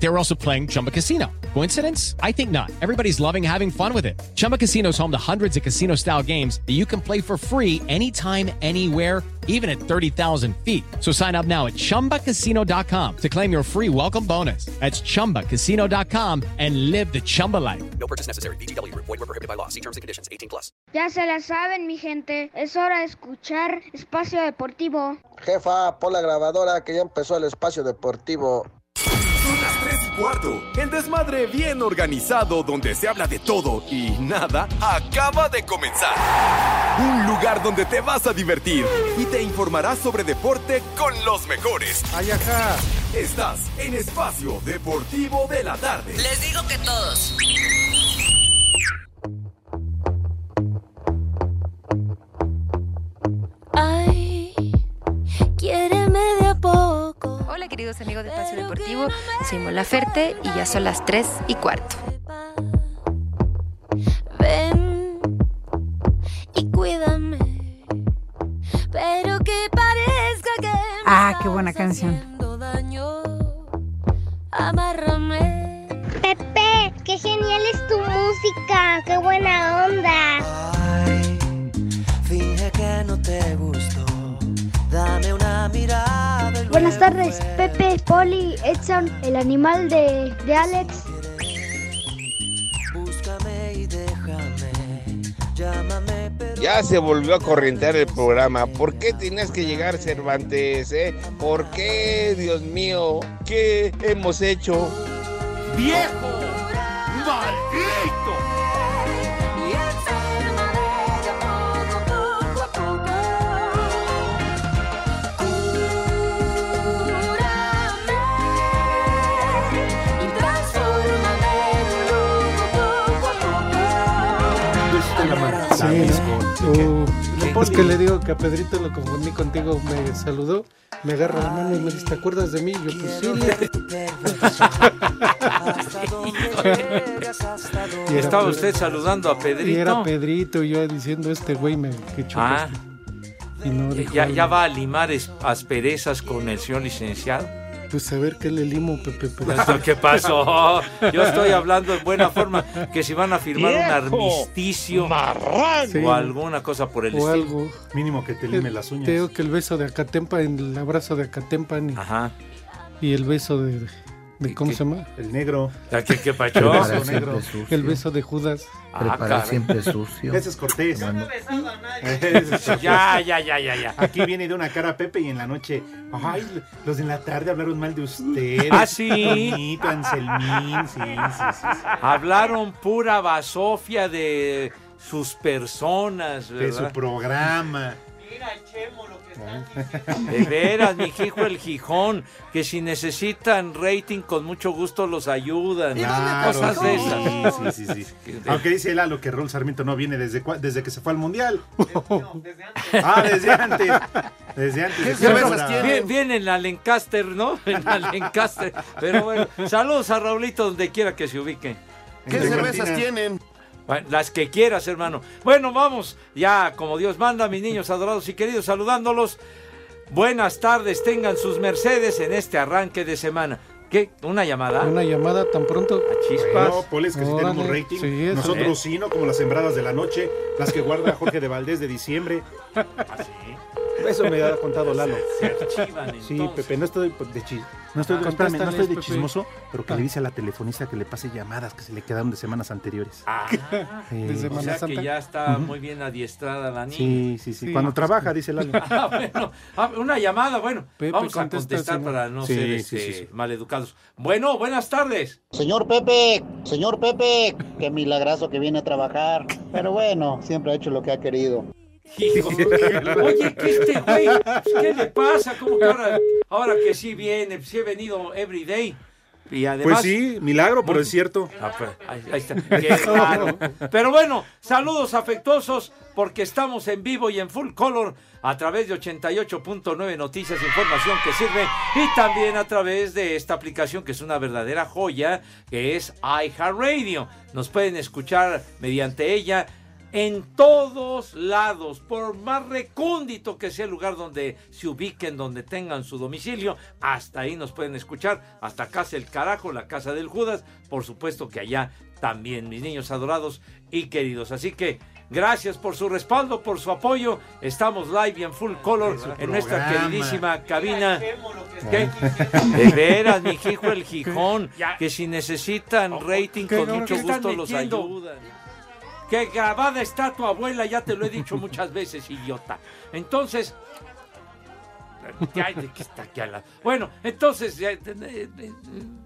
They were also playing Chumba Casino. Coincidence? I think not. Everybody's loving having fun with it. Chumba Casino is home to hundreds of casino style games that you can play for free anytime, anywhere, even at 30,000 feet. So sign up now at chumbacasino.com to claim your free welcome bonus. That's chumbacasino.com and live the Chumba life. No purchase necessary. BGW. Void were prohibited by law. See terms and conditions. 18 plus. Ya se la saben, mi gente. Es hora de escuchar Espacio Deportivo. Jefa, pon la grabadora que ya empezó el espacio deportivo. Son las 3 y cuarto. El desmadre bien organizado donde se habla de todo y nada acaba de comenzar. Un lugar donde te vas a divertir y te informarás sobre deporte con los mejores. Ay, ajá. Estás en Espacio Deportivo de la Tarde. Les digo que todos. Ay, quiéreme de a poco. Hola queridos amigos de Espacio Deportivo, soy Mola Ferte y ya son las 3 y cuarto. Ven y cuídame. Pero que parezca que Ah, qué buena canción. Amárrame. Pepe, qué genial es tu música. Qué buena onda. Ay, finge que no te gustó. Dame una mirada. Buenas tardes. Pepe, Polly, Edson, el animal de, de Alex. Búscame y déjame. Llámame, pero. Ya se volvió a corrientear el programa. ¿Por qué tienes que llegar Cervantes, eh? ¿Por qué, Dios mío? ¿Qué hemos hecho? ¡Viejo! ¡Maldito! Uh, es que le digo que a Pedrito lo confundí contigo, me saludó, me agarra la mano y me dice, ¿te acuerdas de mí? Yo pues sí. Y ¿Estaba usted saludando a Y era Pedrito? Pedrito y yo diciendo, este güey me que Ah, Y no dijo ya, ya va a limar asperezas con el señor licenciado. Pues a ver qué le limo, Pepe. pero- ¿Qué pasó? Yo estoy hablando en buena forma que si van a firmar un armisticio Sí. o alguna cosa por el o estilo. algo. Mínimo que te lime las uñas. Te digo que el beso de Acatempa, el abrazo de Acatempa y, Ajá. y el beso de, de ¿cómo se llama? El negro. ¿A ¿Qué, qué pacho? El beso Prepara negro. sucio. El beso de Judas. Ah, caray. siempre sucio. Ese es Cortés. Mano. Ese es Cortés. Ya, ya, ya, ya, ya. Aquí viene de una cara Pepe y en la noche, ay, los de la tarde hablaron mal de usted. ¿Ah, sí? Toñito, Anselmín, sí, sí, sí. sí. Hablaron pura basofia de sus personas, De su ¿verdad? programa. De veras, mi hijo el Gijón, que si necesitan rating, con mucho gusto los ayudan. Claro, Cosas de esas. sí, sí, sí, sí. Aunque dice Lalo que Raúl Sarmiento no viene desde, desde que se fue al Mundial. Ah, desde antes. Desde antes. ¿Qué de que cervezas fuera- tienen? Bien, bien en la Lancaster, ¿no? En la Lancaster. Pero bueno, saludos a Raulito donde quiera que se ubique. ¿Qué cervezas tienen? Bueno, Las que quieras, hermano. Bueno, vamos, ya como Dios manda, mis niños adorados y queridos, saludándolos. Buenas tardes, tengan sus mercedes en este arranque de semana. ¿Qué? ¿Una llamada? Una llamada tan pronto. A chispas. No, Poles, que si Órale. tenemos rating. Sí. Nosotros sí, ¿no? Como las sembradas de la noche, las que guarda Jorge de Valdés de diciembre. Eso me ha contado Lalo. Se archivan, Sí. Pepe, no estoy de chi- no estoy, Ah, espérame, no estoy de chismoso, pero que Ah. le dice a la telefonista que le pase llamadas que se le quedaron de semanas anteriores. Ah. De o sea Santa. que ya está muy bien adiestrada la niña. Sí, sí, sí. Sí, Cuando trabaja, dice Lalo. Ah, bueno, una llamada, bueno, Pepe, vamos a contesta, contestar señor. para no Sí, ser sí, este, sí, sí. maleducados. Bueno, buenas tardes. Señor Pepe, señor Pepe, qué milagroso que viene a trabajar. Pero bueno, siempre ha hecho lo que ha querido. Oye, que este güey, ¿qué le pasa? ¿Cómo que ahora, ahora que sí viene, sí he venido every day? Y además... Pues sí, milagro, pero es cierto. Ah, pues, ahí, ahí está. Qué raro. Pero bueno, saludos afectuosos porque estamos en vivo y en full color a través de 88.9 Noticias, información que sirve y también a través de esta aplicación que es una verdadera joya que es iHeartRadio. Nos pueden escuchar mediante ella en todos lados, por más recóndito que sea el lugar donde se ubiquen, donde tengan su domicilio, hasta ahí nos pueden escuchar, hasta Casa el Carajo, la Casa del Judas, por supuesto que allá también, mis niños adorados y queridos. Así que gracias por su respaldo, por su apoyo. Estamos live y en full color en nuestra programa. queridísima cabina. ¿Qué? De veras, mi hijo el Gijón, que si necesitan rating, ¿Qué con mucho ¿Qué están gusto los ayudan. Que grabada está tu abuela, ya te lo he dicho muchas veces, idiota. Entonces. Bueno, entonces. eh,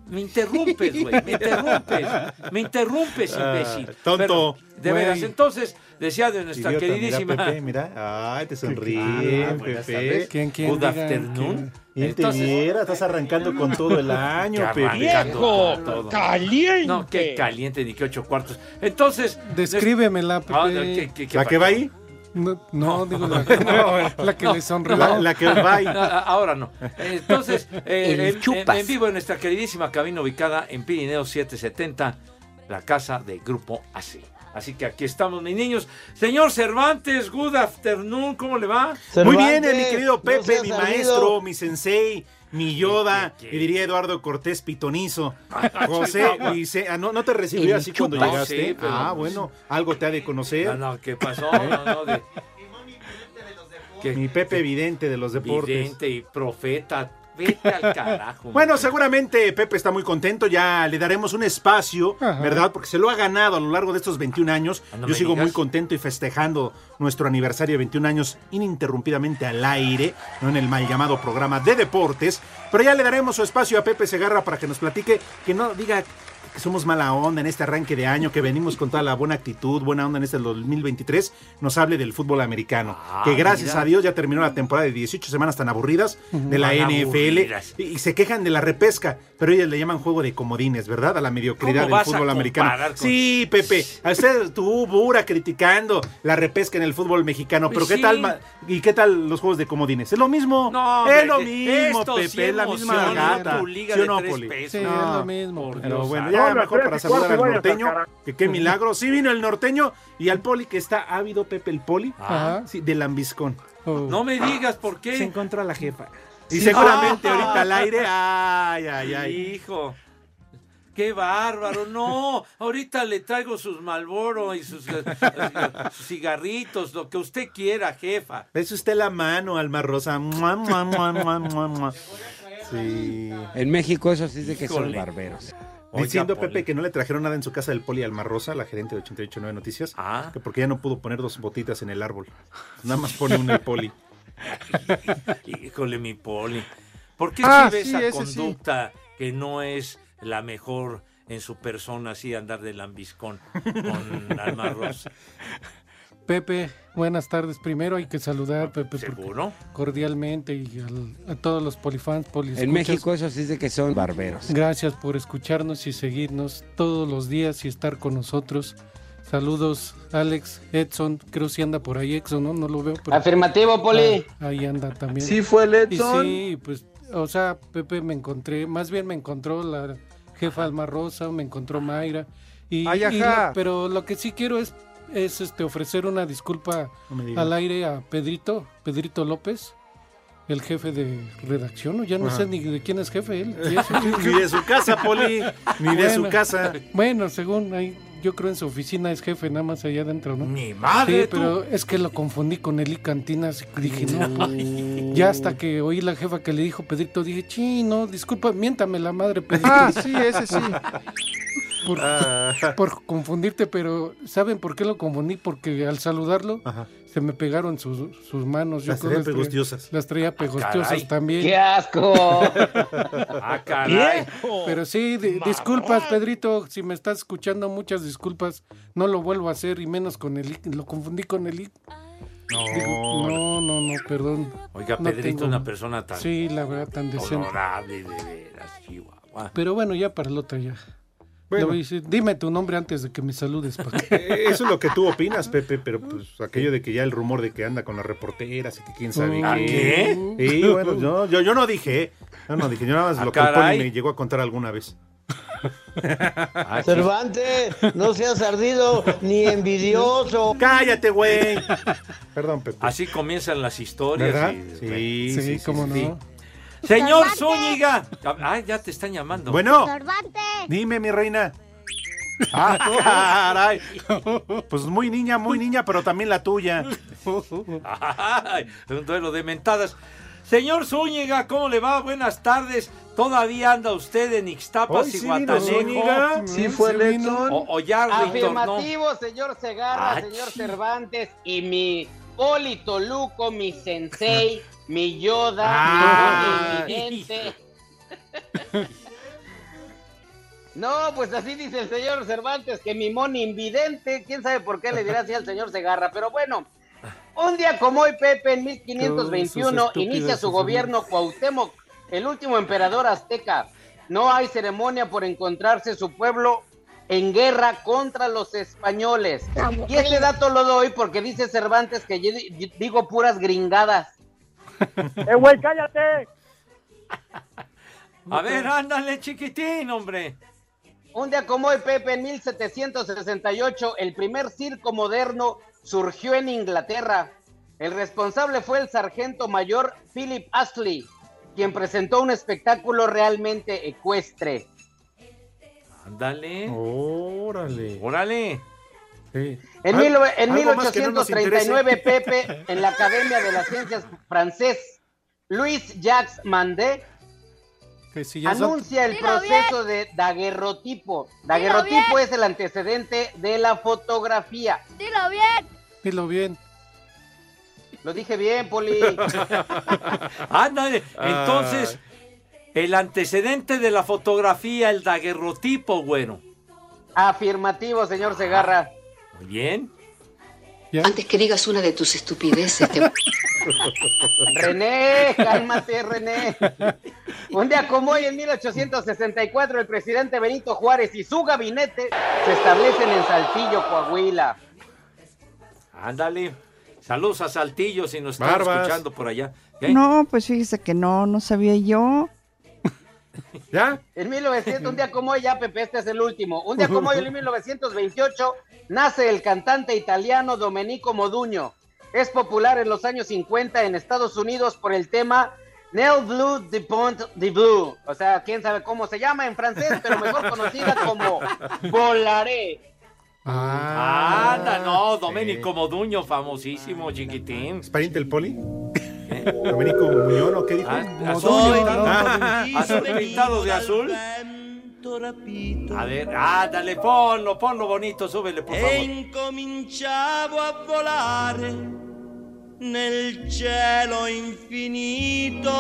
me interrumpes, güey. Me interrumpes. Me interrumpes, Ah, imbécil. tonto. Pero, de veras, entonces, decía de nuestra Idiota, queridísima. Mira, Pepe, mira. Ay, te sonríe, Ah, Pepe. ¿Quién, quién Good afternoon. Y te Entonces- viera, estás arrancando con todo el año, Pepe. con todo. No, qué caliente, ni qué ocho cuartos. Entonces. Descríbemela, Pepe. Ah, no, ¿qué- qué- qué ¿La que va ahí? No, no, digo la que, la que No. le sonrió. La, la que va ahí. Ah, Ahora no. Entonces, eh, El en, en- en vivo en nuestra queridísima cabina ubicada en Pirineo 770, la casa de Grupo AC. Así que aquí estamos, mis niños. Señor Cervantes, good afternoon, ¿cómo le va? Muy bien, eh, mi querido Pepe, mi maestro, mi sensei, mi Yoda, y diría Eduardo Cortés Pitonizo. José, dice, ah, no, no te recibió así cuando llegaste. Sí, pero- ah, bueno, algo te ha de conocer. No, no, ¿qué pasó? No, no, de- ¿Qué? Mi Pepe Vidente de los deportes. Vidente y profeta. Vete al carajo. Bueno, seguramente Pepe está muy contento, ya le daremos un espacio, ¿verdad? Porque se lo ha ganado a lo largo de estos 21 años. Ah, no Yo sigo digas. muy contento y festejando nuestro aniversario de 21 años ininterrumpidamente al aire, no en el mal llamado programa de deportes. Pero ya le daremos su espacio a Pepe Segarra para que nos platique, que no diga que somos mala onda en este arranque de año, que venimos con toda la buena actitud, buena onda en este 2023, nos hable del fútbol americano. Ah, que gracias mira. a Dios ya terminó la temporada de 18 semanas tan aburridas de la Tan NFL y, y se quejan de la repesca, pero ellos le llaman juego de comodines, ¿verdad? A la mediocridad ¿Cómo del fútbol americano. con- Sí, Pepe, a usted tú Bura criticando la repesca en el fútbol mexicano, Pues pero ¿qué sí. tal y qué tal los juegos de comodines? Es lo mismo. No, es lo que mismo, esto sí Pepe, es la misma gata. tu liga ¿Sí o de tres Poli? pesos. Sí, No. es lo mismo. Pero bueno, santo. Ya mejor para saludar al norteño, que qué milagro. Sí vino el norteño y al Poli que está ávido, Pepe el Poli, Ah. sí, del lambiscón. No me digas por qué. Se encontró a la jefa. Y Sí. seguramente Ah. ahorita al aire, ay, ay, ay. Hijo. Qué bárbaro, no. Ahorita le traigo sus Malboro y sus, eh, sus cigarritos, lo que usted quiera, jefa. Bese usted la mano, Alma Rosa. Mua, mua, mua, mua, mua, mua. Sí. En México eso sí de que son Híjole. Diciendo Poli. Pepe que no le trajeron nada en su casa del Poli Alma Rosa, la gerente de 889 Noticias, Ah. que porque ya no pudo poner dos botitas en el árbol. Nada más pone una el Poli. Híjole, mi poli. ¿Por qué Ah, sí, esa sí. conducta que no es la mejor en su persona, así andar de lambiscón con Alma Rosa? Pepe, buenas tardes. Primero hay que saludar, Pepe, porque- ¿Seguro? cordialmente y al- a todos los polifans, poliscuchas. En México eso sí de que son barberos. Gracias por escucharnos y seguirnos todos los días y estar con nosotros. Saludos, Alex, Edson, creo si anda por ahí Edson, ¿no? No lo veo. pero- Afirmativo, Poli. Ah, ahí anda también. ¿Sí fue el Edson? Y sí, pues, o sea, Pepe me encontré, más bien me encontró la jefa Alma Rosa, me encontró Mayra. Y, Ay, y ajá. pero lo que sí quiero es, es este, ofrecer una disculpa No al aire a Pedrito, Pedrito López, el jefe de redacción, o ya no Ajá. sé ni de quién es jefe él. Ni de su casa, Poli, ni de su Bueno, casa. Bueno, según ahí, yo creo en su oficina es jefe, nada más allá adentro, ¿no? Ni madre, Sí, pero es que lo confundí con Eli Cantinas y dije, no, pues, ya hasta que oí la jefa que le dijo Pedrito, dije, sí, no, disculpa, miéntame la madre, Pedrito. Ah, sí, ese sí. Por, por confundirte, pero ¿saben por qué lo confundí? Porque al saludarlo se me pegaron sus, sus manos. Las traía las traía- pegostiosas. Las traía pegostiosas caray. también. ¡Qué asco! Ah, caray. Pero sí, di- disculpas, Pedrito, si me estás escuchando, muchas disculpas. No lo vuelvo a hacer y menos con el Lo confundí con el Digo, no, no, no, perdón. Oiga, No Pedrito, tengo- una persona tan Sí, la verdad, tan decente. honorable, de veras, Chihuahua. Pero bueno, ya para el otro ya. Bueno. Voy a decir, dime tu nombre antes de que me saludes. Eh, Eso es lo que tú opinas, Pepe, pero pues aquello de que ya el rumor de que anda con las reporteras y que quién sabe ¿Ah, qué? Sí, bueno, yo, yo, yo no dije, yo no dije, yo nada más Ah, lo que el Poli me llegó a contar alguna vez. Cervantes, no seas ardido ni envidioso. Cállate, güey. Perdón, Pepe. Así comienzan las historias. ¿Verdad? y- Sí, sí, sí, cómo sí. no. Señor. Zúñiga. Ay, ya te están llamando. Bueno, Cervantes. dime, mi reina. Ah, caray. Pues muy niña, muy niña, pero también la tuya. Ay, un duelo de mentadas. Señor Zúñiga, ¿cómo le va? Buenas tardes. ¿Todavía anda usted en Ixtapas Hoy y sí Guatanejo? Sí fue Letson. O, o ya retornó. Afirmativo, señor Segarra, Ah, señor Cervantes y mi Poli Toluco, mi sensei, mi Yoda, Ah. mi vidente. No, pues así dice el señor Cervantes, que mi moni invidente, quién sabe por qué le dirá así al señor Segarra, pero bueno, un día como hoy, Pepe, en 1521, Todos esos inicia su gobierno Cuauhtémoc, el último emperador azteca. No hay ceremonia por encontrarse su pueblo en guerra contra los españoles. Y este dato lo doy porque dice Cervantes que yo di- digo puras gringadas. ¡Eh, güey, cállate! A ver, ándale, chiquitín, hombre. Un día como hoy, Pepe, en 1768, el primer circo moderno surgió en Inglaterra. El responsable fue el sargento mayor Philip Astley, quien presentó un espectáculo realmente ecuestre. Ándale. Órale. Órale. Sí. En, mil- en algo más que no nos 1839, interese. Pepe, en la Academia de las Ciencias francés, Luis Jacques Mandé Que si anuncia el Dilo proceso de daguerrotipo. Daguerrotipo es el antecedente de la fotografía. Dilo bien. Dilo bien. Lo dije bien, Poli. Ándale. Entonces, el antecedente de la fotografía, el daguerrotipo, bueno. Afirmativo, señor Segarra. Muy bien. Antes que digas una de tus estupideces, te... René, cálmate, René. Un día como hoy, en 1864, el presidente Benito Juárez y su gabinete se establecen en Saltillo, Coahuila. Ándale. Saludos a Saltillo si nos están escuchando por allá. ¿Qué? No, pues fíjese que no, no sabía yo. ¿Ya? En 1900, un día como hoy, ya Pepe, este es el último. Un día como hoy, en 1928, nace el cantante italiano Domenico Moduño. Es popular en los años 50 en Estados Unidos por el tema Nel Blue de Pont de Blue. O sea, quién sabe cómo se llama en francés, pero mejor conocida como Volaré. Ah, Anda, no, Domenico Moduño, famosísimo, chiquitín. ¿Es pariente del poli? ¿Domenico Muñoz o qué dijo? Ah, azul, ah. azul pintado de azul. A ver, ándale, ponlo, ponlo bonito, súbele, por E favor. incominciavo a volare nel cielo infinito.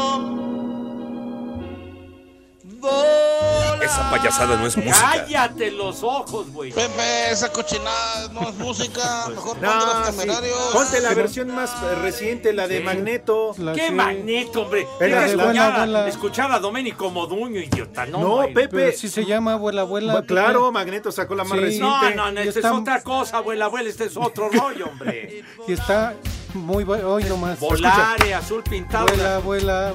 Esa payasada no es música. Cállate los ojos, güey. Pepe, esa cochinada no es música. Mejor ponte No, los sí. temerarios. Ponte la versión más reciente, la de Sí. Magneto. ¿Qué magneto, hombre? Era escuchar, escuchar a Domenico Moduño, idiota. No, No. Pepe. Pero sí se llama abuela, abuela. Bueno, claro, Pepe. Magneto sacó la más Sí. reciente. No, no, no, esta está- es otra cosa, abuela, abuela, este es otro rollo, hombre. Y está muy bueno. Hoy nomás. Volare, azul pintado. Abuela, abuela.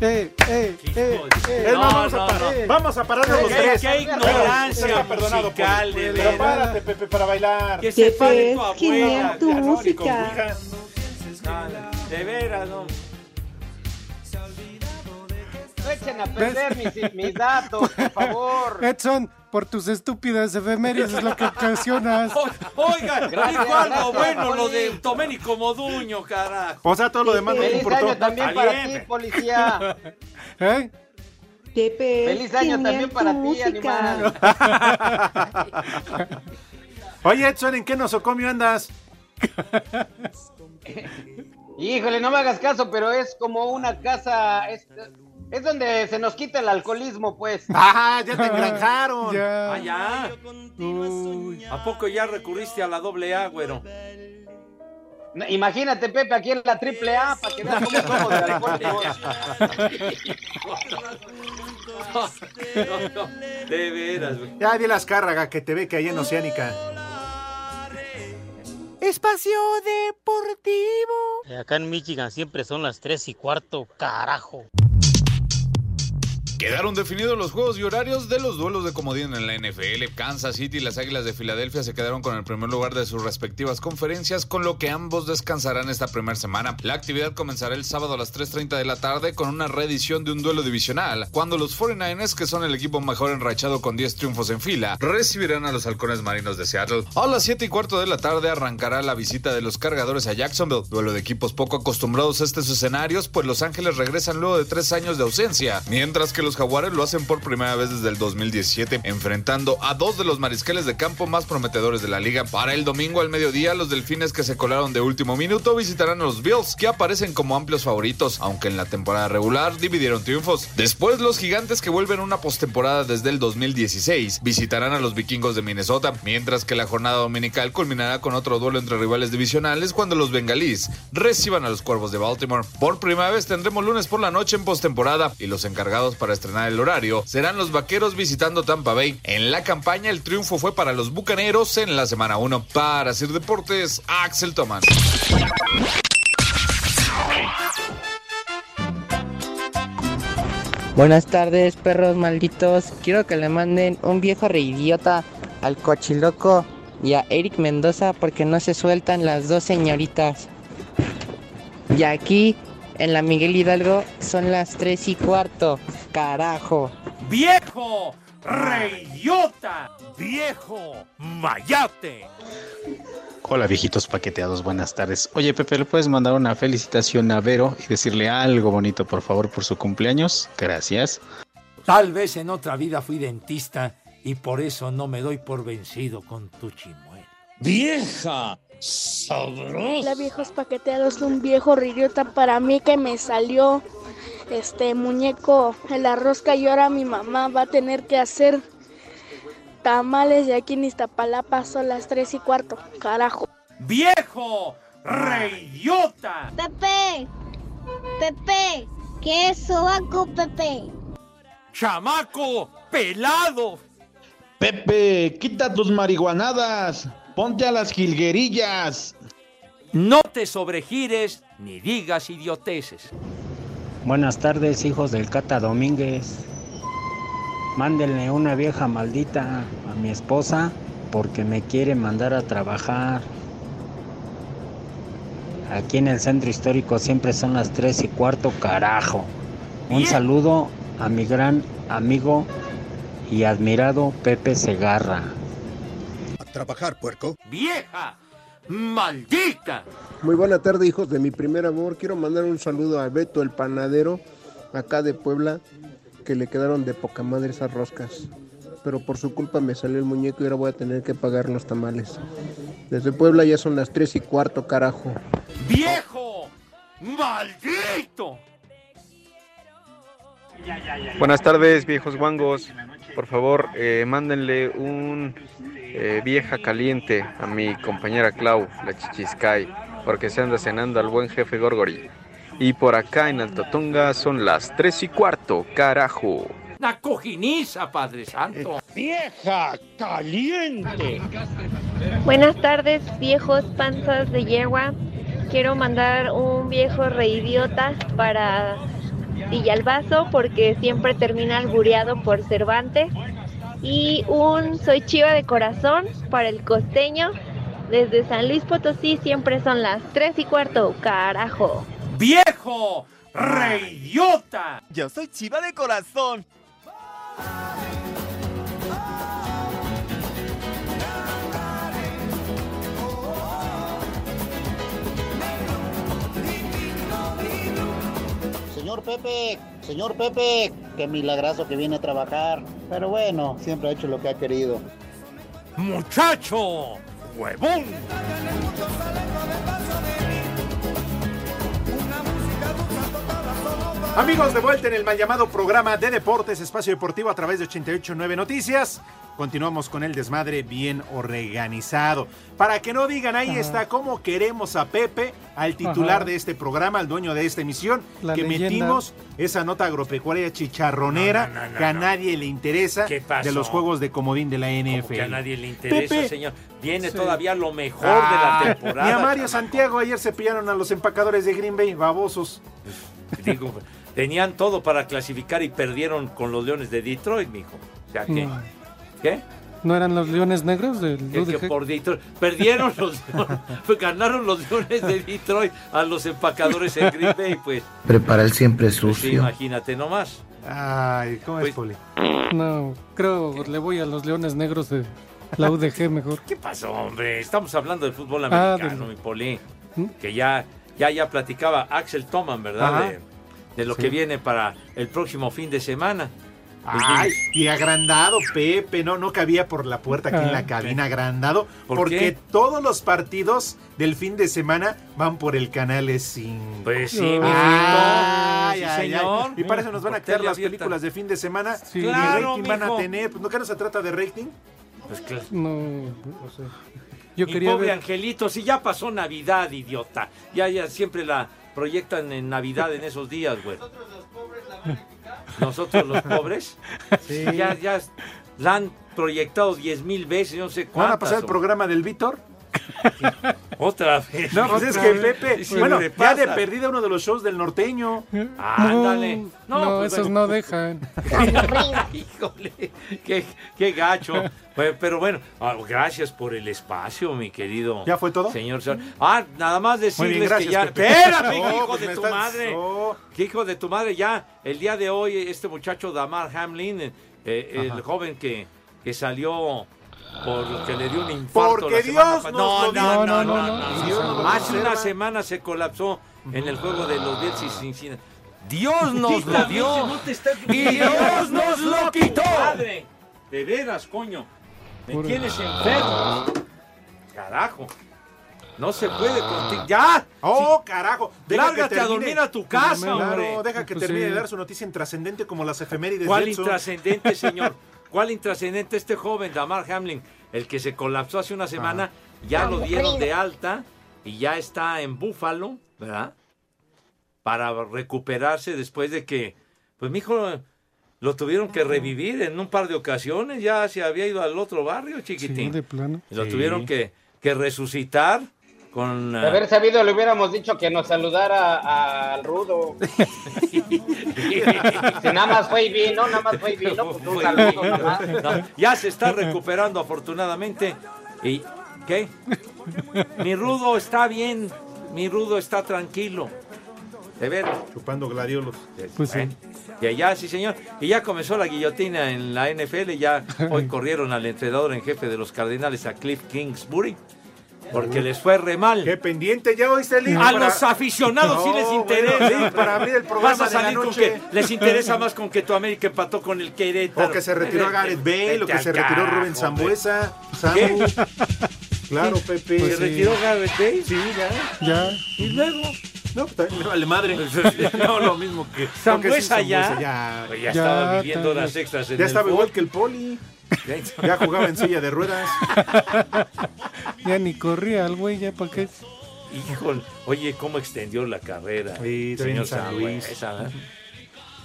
Eh, eh, eh, eh. No, vamos, no, a par- no. vamos a pararnos los tres. qué ignorancia perdonado, musical, de Pero párate, Pepe, para bailar. Que se Pepe, tu es genial tu música. De veras, no. No echen a perder mis, mis datos, por favor. Edson, por tus estúpidas efemérides es lo que ocasionas. Oiga, Gracias, dijo algo bueno lo de Domenico Moduño, carajo. O sea, todo lo demás no Feliz importó. año también para ti, policía. ¿Eh? Pepe, Feliz año también para ti, música. animal. Oye, Edson, ¿en qué nosocomio andas? Híjole, no me hagas caso, pero es como una casa. Es, es donde se nos quita el alcoholismo, pues. ¡Ah, ya te engranjaron! Ya. Ah, ya. Uy. ¿A poco ya recurriste a la doble A, güero? No, Imagínate, Pepe, aquí en la triple A, para que veas cómo somos de alcohólicos. No, no, de veras, güey. Ya di las cárragas que te ve que hay en Oceánica. Espacio Deportivo. Acá en Michigan siempre son las tres y cuarto, carajo. Quedaron definidos los juegos y horarios de los duelos de comodín en la NFL. Kansas City y las Águilas de Filadelfia se quedaron con el primer lugar de sus respectivas conferencias, con lo que ambos descansarán esta primera semana. La actividad comenzará el sábado a las 3.30 de la tarde con una reedición de un duelo divisional, cuando los 49ers, que son el equipo mejor enrachado con 10 triunfos en fila, recibirán a los halcones marinos de Seattle. A las 7 y cuarto de la tarde arrancará la visita de los cargadores a Jacksonville, duelo de equipos poco acostumbrados a estos escenarios, pues Los Ángeles regresan luego de tres años de ausencia, mientras que los Jaguares lo hacen por primera vez desde el 2017, enfrentando a dos de los mariscales de campo más prometedores de la liga. Para el domingo al mediodía, los delfines que se colaron de último minuto visitarán a los Bills, que aparecen como amplios favoritos, aunque en la temporada regular dividieron triunfos. Después, los gigantes que vuelven una postemporada desde el 2016 visitarán a los vikingos de Minnesota, mientras que la jornada dominical culminará con otro duelo entre rivales divisionales cuando los bengalíes reciban a los cuervos de Baltimore. Por primera vez tendremos lunes por la noche en postemporada y los encargados para estrenar el horario serán los vaqueros visitando Tampa Bay. En la campaña, el triunfo fue para los bucaneros en la semana 1. Para hacer deportes, Axel Toman. Buenas tardes, perros malditos. Quiero que le manden un viejo reidiota al cochiloco y a Eric Mendoza porque no se sueltan las dos señoritas. Y aquí, en la Miguel Hidalgo, son las tres y cuarto. Carajo. ¡Viejo! ¡Reyota! ¡Viejo! ¡Mayate! Hola viejitos paqueteados, buenas tardes. Oye Pepe, ¿le puedes mandar una felicitación a Vero y decirle algo bonito por favor por su cumpleaños? Gracias. Tal vez en otra vida fui dentista y por eso no me doy por vencido con tu chimuelo. ¡Vieja! ¡Sabrosa! Hola viejos paqueteados, un viejo ridiota para mí que me salió este muñeco en la rosca y ahora mi mamá va a tener que hacer tamales de aquí en Iztapalapa, son las tres y cuarto, carajo. ¡Viejo! ¡Reyota! Pepe, Pepe, ¿qué es sobaco, Pepe? ¡Chamaco! ¡Pelado! Pepe, quita tus marihuanadas. Ponte a las jilguerillas. No te sobregires ni digas idioteces. Buenas tardes, hijos del Cata Domínguez. Mándenle una vieja maldita a mi esposa porque me quiere mandar a trabajar. Aquí en el centro histórico siempre son las tres y cuarto, carajo. Un saludo a mi gran amigo y admirado Pepe Segarra. Trabajar, puerco. ¡Vieja! ¡Maldita! Muy buena tarde, hijos de mi primer amor. Quiero mandar un saludo a Beto, el panadero, acá de Puebla, que le quedaron de poca madre esas roscas. Pero por su culpa me salió el muñeco y ahora voy a tener que pagar los tamales. Desde Puebla ya son las tres y cuarto, carajo. ¡Viejo! ¡Maldito! Buenas tardes, viejos guangos. Por favor, eh, mándenle un eh, vieja caliente a mi compañera Clau, la chichiscay, porque se anda cenando al buen jefe Gorgori. Y por acá en Altotonga son las tres y cuarto, carajo. ¡La cojiniza, Padre Santo! ¡Vieja caliente! Buenas tardes, viejos panzas de yegua. Quiero mandar un viejo reidiota para Villalbazo porque siempre termina albureado por Cervantes. Y un soy chiva de corazón para el costeño. Desde San Luis Potosí siempre son las 3 y cuarto, carajo. ¡Viejo! ¡Reyota! Yo soy chiva de corazón. Señor Pepe, señor Pepe, qué milagroso que viene a trabajar. Pero bueno, siempre ha hecho lo que ha querido. ¡Muchacho! ¡Huevón! Amigos, de vuelta en el mal llamado programa de deportes, espacio deportivo a través de 889 Noticias. Continuamos con el desmadre bien organizado. Para que no digan, ahí Ajá. está cómo queremos a Pepe, al titular Ajá. de este programa, al dueño de esta emisión, La que leyenda. metimos esa nota agropecuaria chicharronera No, no, no, no, que a no. nadie le interesa de los juegos de comodín de la NFL. Que a nadie le interesa, Pepe. señor. Viene Sí. todavía lo mejor Ah, de la temporada. Ni a Mario. Santiago ayer se pillaron a los empacadores de Green Bay, babosos. Digo, tenían todo para clasificar y perdieron con los Leones de Detroit, mijo. O sea que, No. ¿qué? ¿No eran los leones negros del Que, que por Detroit. Perdieron los pues ganaron los Leones de Detroit a los empacadores en Green Bay, pues. Prepara el siempre Pues sí, sucio. imagínate nomás. Ay, ¿cómo Pues es, Poli? No, creo le voy a los leones negros de la UDG mejor. ¿Qué pasó, hombre? Estamos hablando del fútbol Ah, americano, del- mi Poli. ¿Mm? Que ya, ya, ya platicaba Axel Toman, ¿verdad? Ajá. De, de lo Sí. que viene para el próximo fin de semana. Ay, y agrandado, Pepe, no, no cabía por la puerta aquí en la Ah, cabina, agrandado, ¿Por porque qué? todos los partidos del fin de semana van por el canal 5. Pues sí, Ay, mijito. ay, Sí, ay. señor. Y para eso nos van a quedar las abierta. películas de fin de semana. Sí. ¿Y Claro, rating van a tener? Pues no que no se trata de rating. Pues claro. No, o sea, yo Mi quería pobre ver. angelito, si ya pasó Navidad, idiota. Ya, ya siempre la proyectan en Navidad en esos días, güey. Nosotros los pobres. Sí. Ya, ya la han proyectado diez mil veces, no sé cuántas. ¿Van a pasar el programa del Víctor? Otra vez. No, pues es que. Pepe, Sí, bueno, ya de perdida uno de los shows del norteño. Ándale. No, No, no, pues, esos bueno. no dejan. Híjole, qué, qué gacho. Bueno, Pero bueno, ah, gracias por el espacio, mi querido. ¿Ya fue todo? Señor. Ah, nada más Muy decirles bien, gracias, que ya. Pepe. Espérame, No, hijo pues de tu estás- madre. ¿Qué hijo de tu madre? Ya, el día de hoy, este muchacho Damar Hamlin, eh, eh, el joven que, que salió por lo que le dio un infarto. Porque la Dios nos no, no, no, No, no, no, no, no. Hace una semana se colapsó en el juego de los Bills y Cincinnati. Dios nos lo dio. Y Dios nos lo quitó. Madre, de veras, coño. Me tienes enfermo. Carajo. No se puede contigo. ¡Ya! ¡Oh, carajo! Deja que Lárgate a dormir a tu casa, Claro, hombre. deja que Pues termine sí. de dar su noticia intrascendente como las efemérides ¿Cuál de intrascendente, señor? ¿Cuál intrascendente este joven, Damar Hamlin? El que se colapsó hace una semana, ya lo dieron de alta y ya está en Búfalo, ¿verdad? Para recuperarse después de que, pues mi hijo lo tuvieron que revivir en un par de ocasiones, ya se había ido al otro barrio, Sí, chiquitín. de plano. Y lo Sí. tuvieron que, que resucitar con... De ah, haber sabido, le hubiéramos dicho que nos saludara al rudo. Si nada más fue y vino, nada más fue y vino, pues un saludo bien. nomás. No, ya se está recuperando afortunadamente. ¿Y qué? Mi rudo está bien. Mi rudo está tranquilo. De ver. Chupando gladiolos. Pues sí. Y ya, sí, señor. Y ya comenzó la guillotina en la NFL. Ya hoy corrieron al entrenador en jefe de los Cardenales, a Cliff Kingsbury. Porque les fue re mal. ¡Qué pendiente! ¿Ya oíste el? A para- los aficionados sí les bueno, interesa. sí, para abrir el programa Vas a de la salir con que les interesa más con que tu América empató con el Querétaro. O que se retiró Gareth Bale, o que se retiró Rubén. Zambuesa, Samu. Claro, Pepe. ¿Se retiró Gareth Bale? Sí, ya. Ya. Y luego. No, pues también le vale madre. no, lo mismo que. Zambuesa porque sí, ya. Ya. Ya, Ya, estaba viviendo horas vez. extras en Ya el estaba fútbol. igual que el poli. Ya jugaba en silla de ruedas. Ya ni corría el güey, ya para qué. Híjole, oye, cómo extendió la carrera. Sí, señor San Luis. Zambuesa, ¿eh?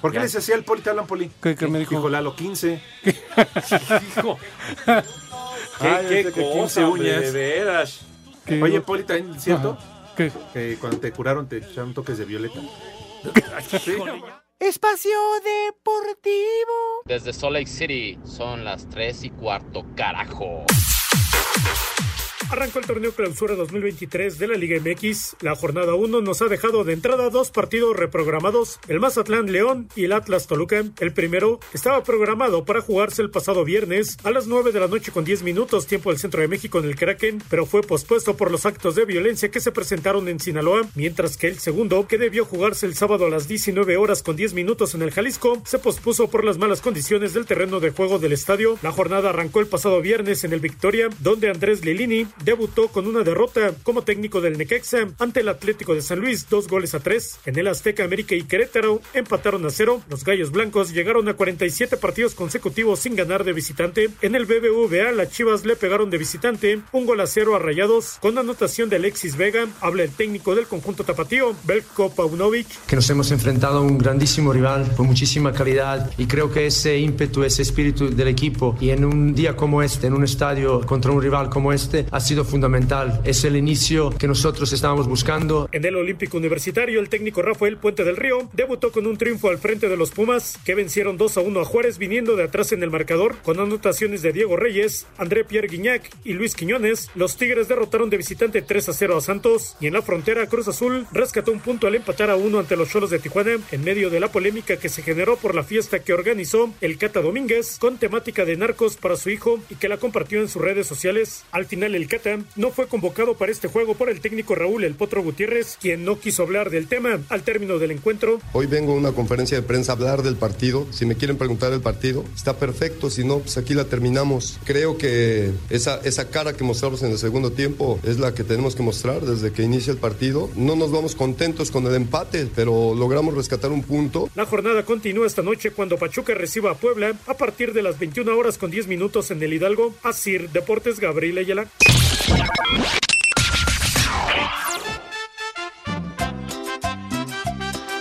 ¿Por qué Ya. les hacía el poli? ¿Te hablan, poli? ¿Qué, qué me dijo? Dijo Lalo, 15. Hijo. ¿Qué, Ay, qué este que 15 cosa, hombre, uñas. de veras. ¿Qué? Oye, Poli, ¿también cierto? Ajá. ¿Qué? Que cuando te curaron te echaron toques de violeta. Espacio Deportivo. Desde Salt Lake City son las 3 y cuarto, carajo. Arrancó el torneo clausura 2023 de la Liga MX. La jornada 1 nos ha dejado de entrada dos partidos reprogramados, el Mazatlán León y el Atlas Toluca. El primero estaba programado para jugarse el pasado viernes a las 9 de la noche con 10 minutos tiempo del centro de México en el Kraken, pero fue pospuesto por los actos de violencia que se presentaron en Sinaloa, mientras que el segundo, que debió jugarse el sábado a las 19 horas con 10 minutos en el Jalisco, se pospuso por las malas condiciones del terreno de juego del estadio. La jornada arrancó el pasado viernes en el Victoria, donde Andrés Lilini debutó con una derrota como técnico del Necaxa ante el Atlético de San Luis, dos goles a tres. En el Azteca, América y Querétaro empataron a cero. Los Gallos Blancos llegaron a 47 partidos consecutivos sin ganar de visitante. En el BBVA, las Chivas le pegaron de visitante un gol a cero a Rayados con anotación de Alexis Vega. Habla el técnico del conjunto tapatío, Belko Paunovic. que nos hemos enfrentado a un grandísimo rival con muchísima calidad y creo que ese ímpetu, ese espíritu del equipo y en un día como este, en un estadio contra un rival como este, ha sido fundamental. Es el inicio que nosotros estábamos buscando. En el Olímpico Universitario, el técnico Rafael Puente del Río debutó con un triunfo al frente de los Pumas, que vencieron 2 a 1 a Juárez viniendo de atrás en el marcador, con anotaciones de Diego Reyes, André Pierre Guignac y Luis Quiñones. Los Tigres derrotaron de visitante 3 a 0 a Santos y en la frontera Cruz Azul rescató un punto al empatar a uno ante los Cholos de Tijuana en medio de la polémica que se generó por la fiesta que organizó el Cata Domínguez con temática de narcos para su hijo y que la compartió en sus redes sociales. Al final el Cata no fue convocado para este juego por el técnico Raúl El Potro Gutiérrez, quien no quiso hablar del tema al término del encuentro. Hoy vengo a una conferencia de prensa a hablar del partido. Si me quieren preguntar del partido, está perfecto. Si no, pues aquí la terminamos. Creo que esa, esa cara que mostramos en el segundo tiempo es la que tenemos que mostrar desde que inicia el partido. No nos vamos contentos con el empate, pero logramos rescatar un punto. La jornada continúa esta noche cuando Pachuca reciba a Puebla a partir de las 21 horas con 10 minutos en el Hidalgo. Asir Deportes Gabriel Ayala.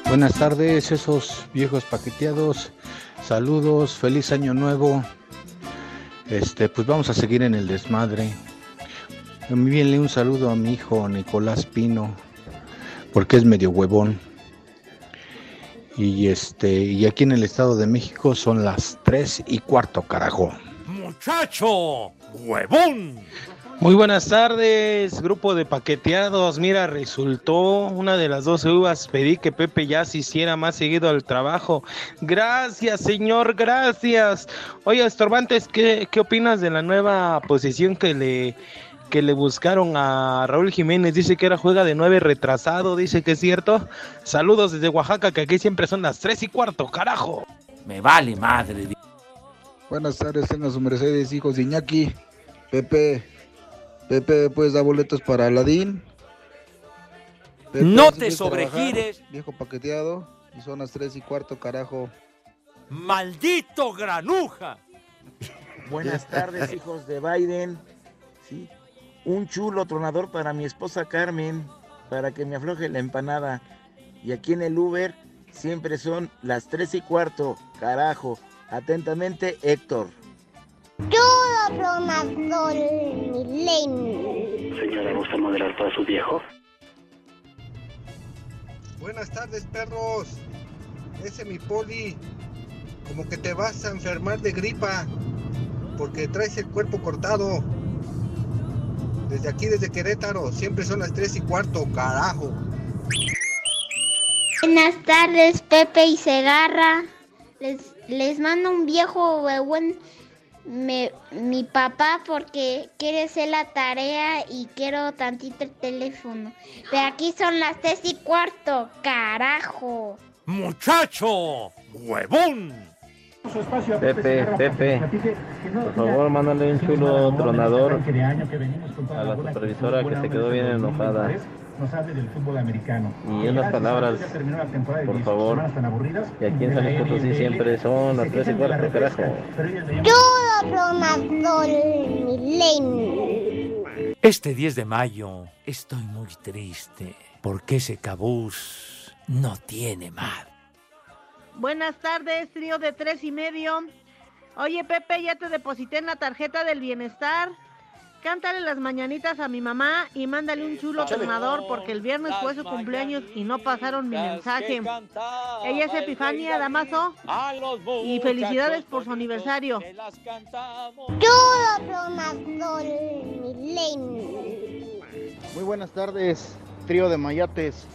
Buenas tardes, esos viejos paqueteados. Saludos, feliz año nuevo. Este, pues vamos a seguir en el desmadre. Envíenle un saludo a mi hijo Nicolás Pino, porque es medio huevón. Y este, y aquí en el Estado de México son las 3 y cuarto, carajo. ¡Muchacho! ¡Huevón! Muy buenas tardes, grupo de paqueteados. Mira, resultó una de las 12 uvas. Pedí que Pepe ya se hiciera más seguido al trabajo. Gracias, señor, gracias. Oye, Estorbantes, ¿qué, qué opinas de la nueva posición que le, que le buscaron a Raúl Jiménez? Dice que era juega de nueve retrasado, dice que es cierto. Saludos desde Oaxaca, que aquí siempre son las 3 y cuarto, carajo. Me vale madre. Buenas tardes, tengan su Mercedes, hijos de Iñaki. Pepe, Pepe, ¿puedes dar boletos para Aladín? Pepe, No ¿sí te trabajar? sobregires. Viejo paqueteado. Y son las 3 y cuarto, carajo. ¡Maldito granuja! Buenas tardes, hijos de Biden. Sí, un chulo tronador para mi esposa Carmen, para que me afloje la empanada. Y aquí en el Uber siempre son las tres y cuarto, carajo. Atentamente, Héctor. Yo tronador milenio. Señora, ¿gusta moderar para su viejo? Buenas tardes, perros. Ese mi poli. Como que te vas a enfermar de gripa. Porque traes el cuerpo cortado. Desde aquí, desde Querétaro. Siempre son las 3 y cuarto, carajo. Buenas tardes, Pepe y Segarra. Les, les mando un viejo buen me, mi papá porque quiere hacer la tarea y quiero tantito el teléfono. Pero aquí son las tres y cuarto, carajo. ¡Muchacho! ¡Huevón! Pepe, Pepe, por favor, mándale un chulo tronador a la supervisora que se quedó bien enojada. Nos hable del fútbol americano. Y unas palabras, por favor. Y aquí en San Luis Potosí siempre son las 3 y cuarto, carajo. Este 10 de mayo estoy muy triste porque ese cabús no tiene mar. Buenas tardes, trío de tres y medio. Oye, Pepe, ya te deposité en la tarjeta del bienestar. Cántale las mañanitas a mi mamá y mándale un chulo tronador porque el viernes fue su cumpleaños y no pasaron mi mensaje. Ella es Epifania Damaso y felicidades por su aniversario. Muy buenas tardes, trío de mayates.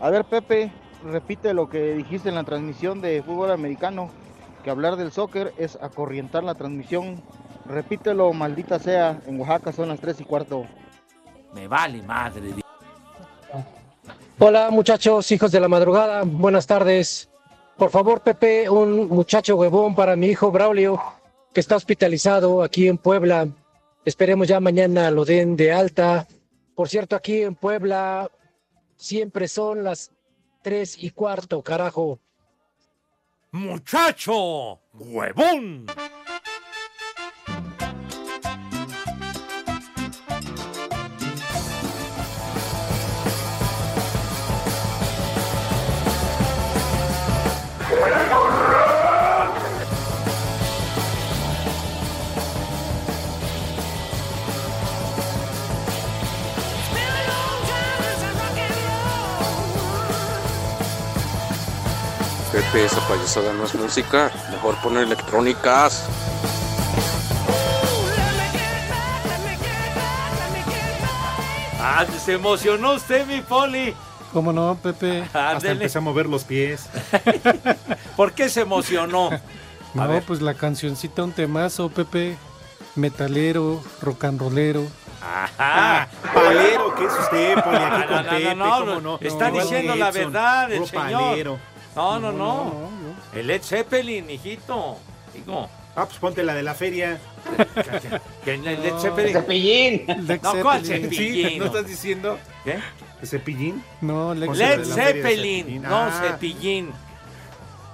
A ver, Pepe, repite lo que dijiste en la transmisión de fútbol americano, que hablar del soccer es acorrientar la transmisión. Repítelo, maldita sea, en Oaxaca son las 3 y cuarto. Me vale madre. Hola muchachos, hijos de la madrugada, buenas tardes. Por favor, Pepe, un muchacho huevón para mi hijo Braulio, que está hospitalizado aquí en Puebla. Esperemos ya mañana lo den de alta. Por cierto, aquí en Puebla siempre son las tres y cuarto, carajo. ¡Muchacho! ¡Huevón! Pepe, esa payasada no es música. Mejor poner electrónicas. Ah, se emocionó usted, mi Poli. ¿Cómo no, Pepe? Hasta Ándele. empecé a mover los pies. ¿Por qué se emocionó? No, ver. pues la cancioncita, un temazo, Pepe. Metalero, rock and rollero. Ajá. Palero, ¿qué es usted, Poli? Aquí Ah, con no, no, Pepe, no, ¿cómo no, no? Está Igual diciendo la Edson, verdad el puro señor. palero. No, no, No, no. no, El Led Zeppelin, hijito. Digo, Ah, pues ponte la de la feria. que el Led. Zeppelin. Cepillín. Led No, ¿cuál cepillín? Sí, ¿no estás diciendo? ¿Qué? ¿Cepillín? No, Led Led Zeppelin, Cepillín. no Ah. Cepillín.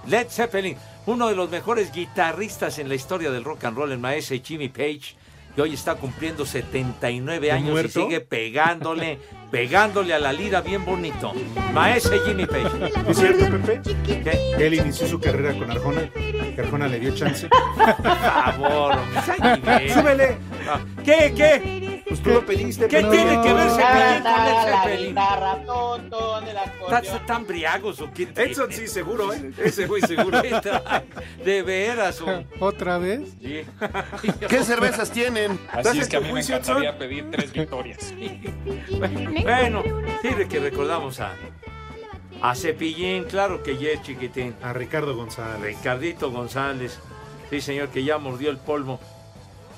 Led Zeppelin, uno de los mejores guitarristas en la historia del rock and roll, el maestro Jimmy Page, que hoy está cumpliendo 79 ¿De años muerto? y sigue pegándole, pegándole a la lira bien bonito. Maestro Jimmy Page. ¿Es cierto, Pepe? ¿Qué? Él inició su carrera con Arjona. Arjona le dio chance. Por favor, hombre. ¡Súbele! Ah, ¿Qué, qué? Tú lo pediste. ¿Qué pero- tiene que ver Cepillín con Led la guitarra, ton, el acordeón. ¿Estás tan briagos o qué? Edson sí, seguro, ¿eh? Ese güey seguro. De veras, o- ¿Otra vez? Sí. ¿Qué cervezas tienen? Así es que a mí me encantaría pedir tres victorias. Bueno, sirve que recordamos a, a Cepillín, claro que yes, chiquitín. A Ricardo González. Ricardito González. Sí, señor, que ya mordió el polvo.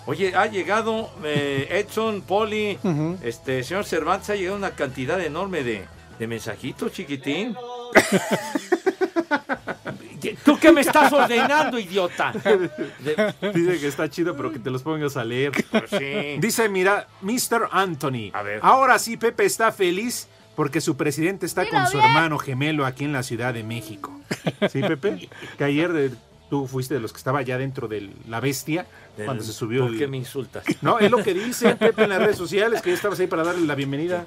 Oye, ha llegado eh, Edson, Poli, este señor Cervantes, ha llegado una cantidad enorme de, de mensajitos, chiquitín. ¿Tú qué me estás ordenando, idiota? Dice que está chido, pero que te los pongas a leer. Pues sí. Dice, mira, Mr. Anthony. A ver. Ahora sí, Pepe está feliz porque su presidente está con su bien. hermano gemelo aquí en la Ciudad de México. ¿Sí, Pepe? Que ayer de- tú fuiste de los que estaba ya dentro de la bestia Del- cuando se subió ¿Por el- qué me insultas? No, es lo que dice Pepe en las redes sociales, que ya estabas ahí para darle la bienvenida.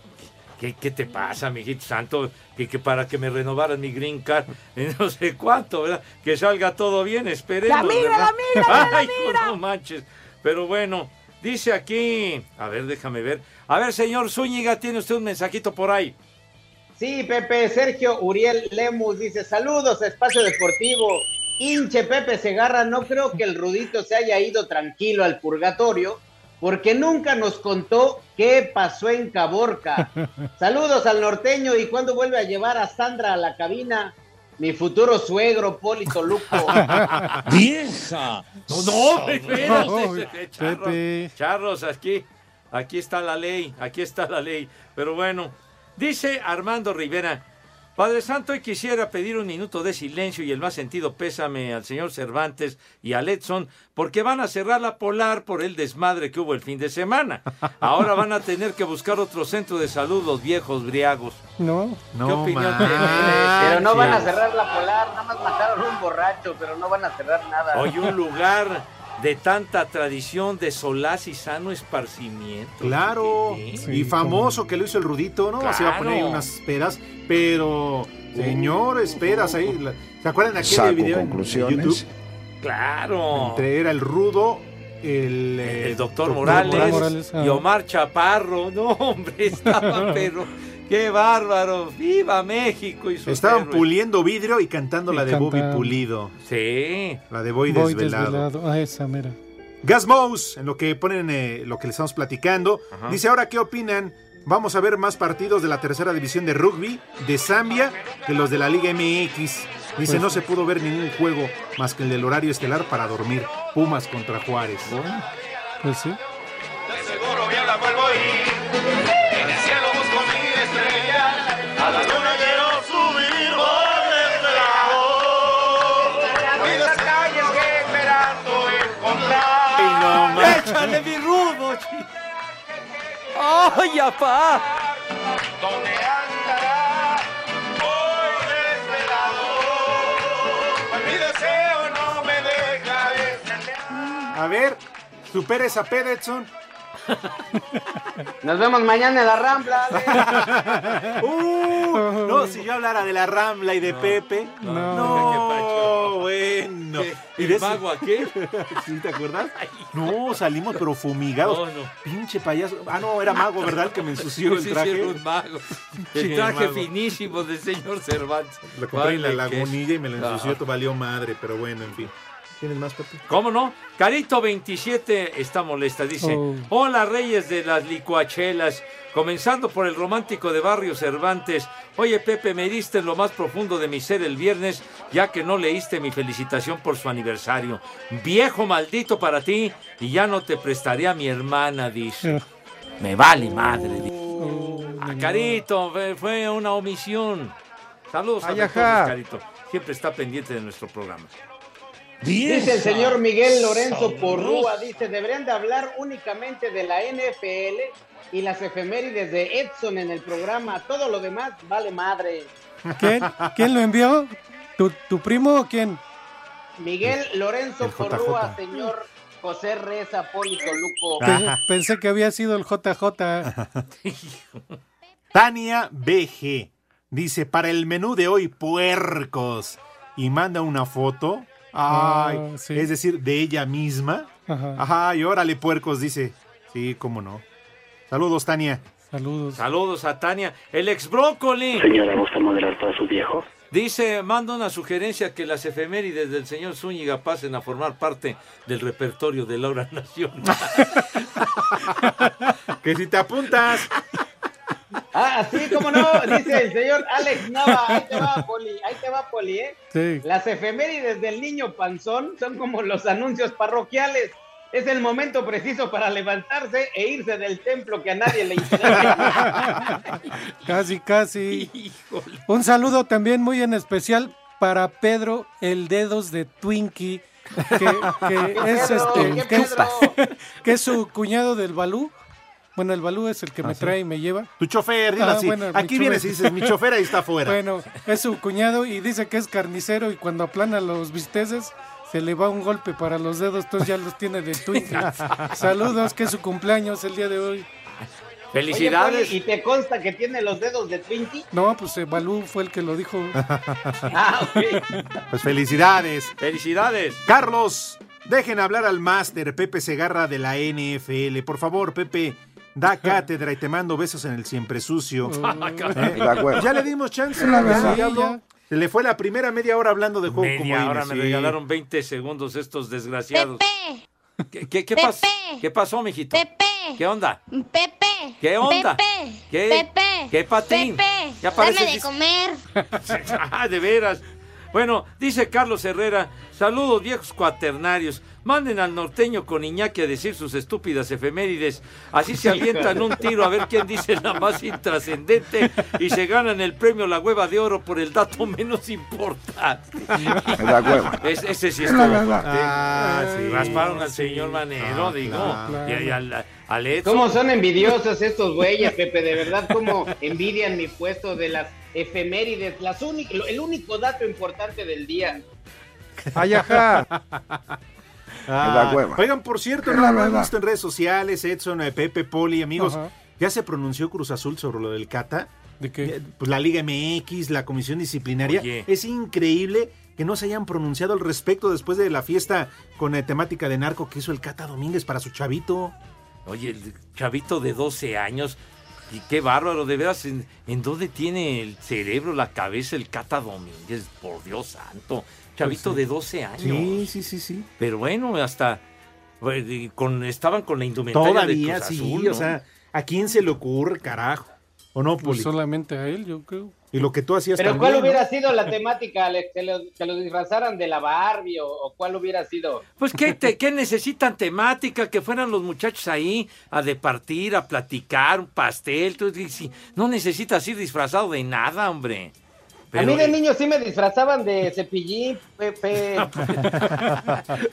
¿Qué, qué te pasa, mijito santo? Que, que para que me renovaran mi green card, en no sé cuánto, ¿verdad? Que salga todo bien, esperemos. La migra, ¿verdad? la migra, la Ay, hijo, no manches. Pero bueno, dice aquí, a ver, déjame ver. A ver, señor Zúñiga, tiene usted un mensajito por ahí. Sí, Pepe, Sergio Uriel Lemus dice, saludos a Espacio Deportivo. Hinche Pepe Segarra, no creo que el Rudito se haya ido tranquilo al purgatorio, porque nunca nos contó qué pasó en Caborca. Saludos al norteño y cuándo vuelve a llevar a Sandra a la cabina, mi futuro suegro, Polito Luco. ¡Vieja! No, no, charros, aquí, aquí está la ley, aquí está la ley. Pero bueno, dice Armando Rivera, Padre Santo, hoy quisiera pedir un minuto de silencio y el más sentido pésame al señor Cervantes y a Edson, porque van a cerrar la polar por el desmadre que hubo el fin de semana. Ahora van a tener que buscar otro centro de salud los viejos briagos. No. ¿Qué opinión tiene? Pero no van a cerrar la polar, nada más mataron un borracho, pero no van a cerrar nada. Hoy un lugar de tanta tradición de solaz y sano esparcimiento. Claro, y famoso que lo hizo el Rudito, ¿no? Se iba a poner ahí Claro. unas pedas, pero, señores, pedas ahí. ¿Se acuerdan de aquel Saco video en- en conclusiones. YouTube? Claro. Entre era el Rudo, el, eh, El doctor Morales, Morales, ah. y Omar Chaparro. No, hombre, estaban, pero qué bárbaro. ¡Viva México! Y Estaban héroes! puliendo vidrio y cantando Y la de Bobby. Pulido. Sí. La de Boy, Voy desvelado. desvelado. Ah, esa, mira. Gas Mouse, en lo que ponen, eh, lo que le estamos platicando, Ajá. dice ahora qué opinan. Vamos a ver más partidos de la tercera división de rugby de Zambia que los de la Liga MX. Dice, Pues- no se pudo ver ningún juego más que el del horario estelar para dormir. Pumas contra Juárez. Pues sí. ¡Échale mi rudo! chi- ¡Ay, apá! ¿Dónde andará? Voy desvelado. Pues mi deseo no me deja de A ver, supera esa peda, Edson. Nos vemos mañana en la Rambla. Uh, no, si yo hablara de la Rambla y de Pepe. No. No, bueno. Y ¿El de mago a qué? ¿Sí te acuerdas? No, salimos pero fumigados. No, no. Pinche payaso. Ah, no, era mago, ¿verdad? El que me ensució el Sí, sí, traje. era un mago. Sí, El traje mago. finísimo del señor Cervantes. Lo compré en la que- lagunilla y me lo ensució, valió madre, pero bueno, en fin. ¿Tienes más, Pepe? ¿Cómo no? Carito 27 está molesta. Dice: Oh. Hola, reyes de las licuachelas. Comenzando por el romántico de Barrio Cervantes. Oye, Pepe, me diste en lo más profundo de mi ser el viernes, ya que no leíste mi felicitación por su aniversario. Viejo maldito para ti, y ya no te prestaré a mi hermana, dice. Me vale madre. dice. Ah, Carito, fue, una omisión. Saludos a todos. Carito. Siempre está pendiente de nuestro programa. Dice el señor Miguel Lorenzo Sabroso. Porrúa, dice, deberían de hablar únicamente de la NFL y las efemérides de Edson en el programa. Todo lo demás vale madre. ¿Quién, ¿Quién lo envió? ¿Tu, tu primo o quién? Miguel Lorenzo. Porrúa, señor José Reza Poli Toluco. Pe- Pensé que había sido el JJ. Tania BG dice, para el menú de hoy, puercos. Y manda una foto. Ay, Ah, sí. es decir, de ella misma. Ajá. Ajá, y órale, puercos, dice. Sí, cómo no. Saludos, Tania. Saludos. Saludos a Tania. El ex brócoli. Señora, ¿gusta moderar para su viejo? Dice, manda una sugerencia que las efemérides del señor Zúñiga pasen a formar parte del repertorio de Laura Nación. que si te apuntas. Ah, sí, cómo no, dice el señor Alex Nava, ahí te va, Poli, ahí te va, Poli, ¿eh? Sí. Las efemérides del niño panzón son como los anuncios parroquiales. Es el momento preciso para levantarse e irse del templo que a nadie le interesa. Casi, casi. Un saludo también muy en especial para Pedro, el dedos de Twinkie, que, que ¿Qué es Pedro? este, ¿Qué que es, Pedro? que es su cuñado del Balú. Bueno, el Balú es el que me trae y me lleva. Tu chofer, dilo así. bueno, mi Aquí chofer. vienes y dices, mi chofer ahí está afuera. Bueno, es su cuñado y dice que es carnicero y cuando aplana los bisteces se le va un golpe para los dedos, entonces ya los tiene de Twinkie. Saludos, que es su cumpleaños el día de hoy. Felicidades. Oye, ¿Y te consta que tiene los dedos de Twinkie? No, pues eh, Balú fue el que lo dijo. Ah, ok. Pues felicidades. Felicidades. Carlos, dejen hablar al máster Pepe Segarra de la NFL. Por favor, Pepe, da cátedra y te mando besos en el siempre sucio. ¿Eh? De acuerdo. Ya le dimos chance. La. Se le fue la primera media hora hablando de juego Media como hora Ines, me sí. regalaron 20 segundos estos desgraciados. Pepe, ¿Qué, qué, qué Pepe. pasó? ¿Qué pasó, mijito? Pepe, ¿Qué onda? Pepe. ¿Qué onda? Pepe. ¿Qué? Pepe. ¿Qué patín? Pepe. Ya Dame de comer. Ah, de veras. Bueno, dice Carlos Herrera, saludos viejos cuaternarios. Manden al norteño con Iñaki a decir sus estúpidas efemérides. Así se avientan un tiro a ver quién dice la más intrascendente y se ganan el premio La Hueva de Oro por el dato menos importante. La hueva. Es- ese sí Es la verdad. fuerte. Ah, sí. Rasparon al señor Manero, Ah, digo. claro. Y, y al. ¿Cómo son envidiosos estos güeyes, Pepe? De verdad, cómo envidian mi puesto de las efemérides, las el único dato importante del día. Ay, ajá. Ah, la hueva. Oigan, por cierto, no la lo han visto en redes sociales, Edson, eh, Pepe, Poli, amigos. Ajá. Ya se pronunció Cruz Azul sobre lo del Cata. ¿De qué? Pues la Liga MX, la Comisión Disciplinaria. Oye. Es increíble que no se hayan pronunciado al respecto después de la fiesta con eh, temática de narco que hizo el Cata Domínguez para su chavito. Oye, el chavito de 12 años. Y qué bárbaro, de veras, ¿en, en dónde tiene el cerebro, la cabeza el Cata Domínguez? Por Dios santo. Chavito Pues sí. de 12 años. Sí, sí, sí, sí. Pero bueno, hasta pues, con, estaban con la indumentaria Todavía de Cruz sí, Azul, o sea, ¿a quién se le ocurre, carajo? ¿O no, Poli? Pues solamente a él, yo creo. Y lo que tú hacías Pero también, ¿cuál ¿no? hubiera sido la temática, Alex? ¿Que lo, que lo disfrazaran de la Barbie o, o cuál hubiera sido? Pues ¿qué, te- qué necesitan temática, que fueran los muchachos ahí a departir, a platicar, un pastel. Tú, no necesitas ir disfrazado de nada, hombre. A mí de niño sí me disfrazaban de cepillín, Pepe.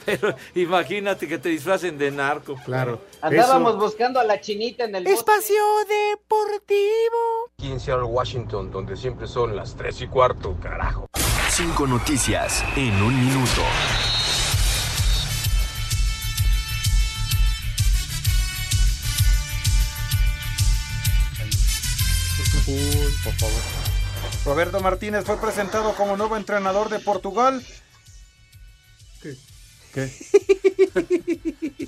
Pero imagínate que te disfracen de narco. Claro. Andábamos buscando a la chinita en el Espacio Deportivo. Aquí en Seattle, Washington, donde siempre son las 3 y cuarto, carajo. Cinco noticias en un minuto. por favor. Roberto Martínez fue presentado como nuevo entrenador de Portugal. ¿Qué?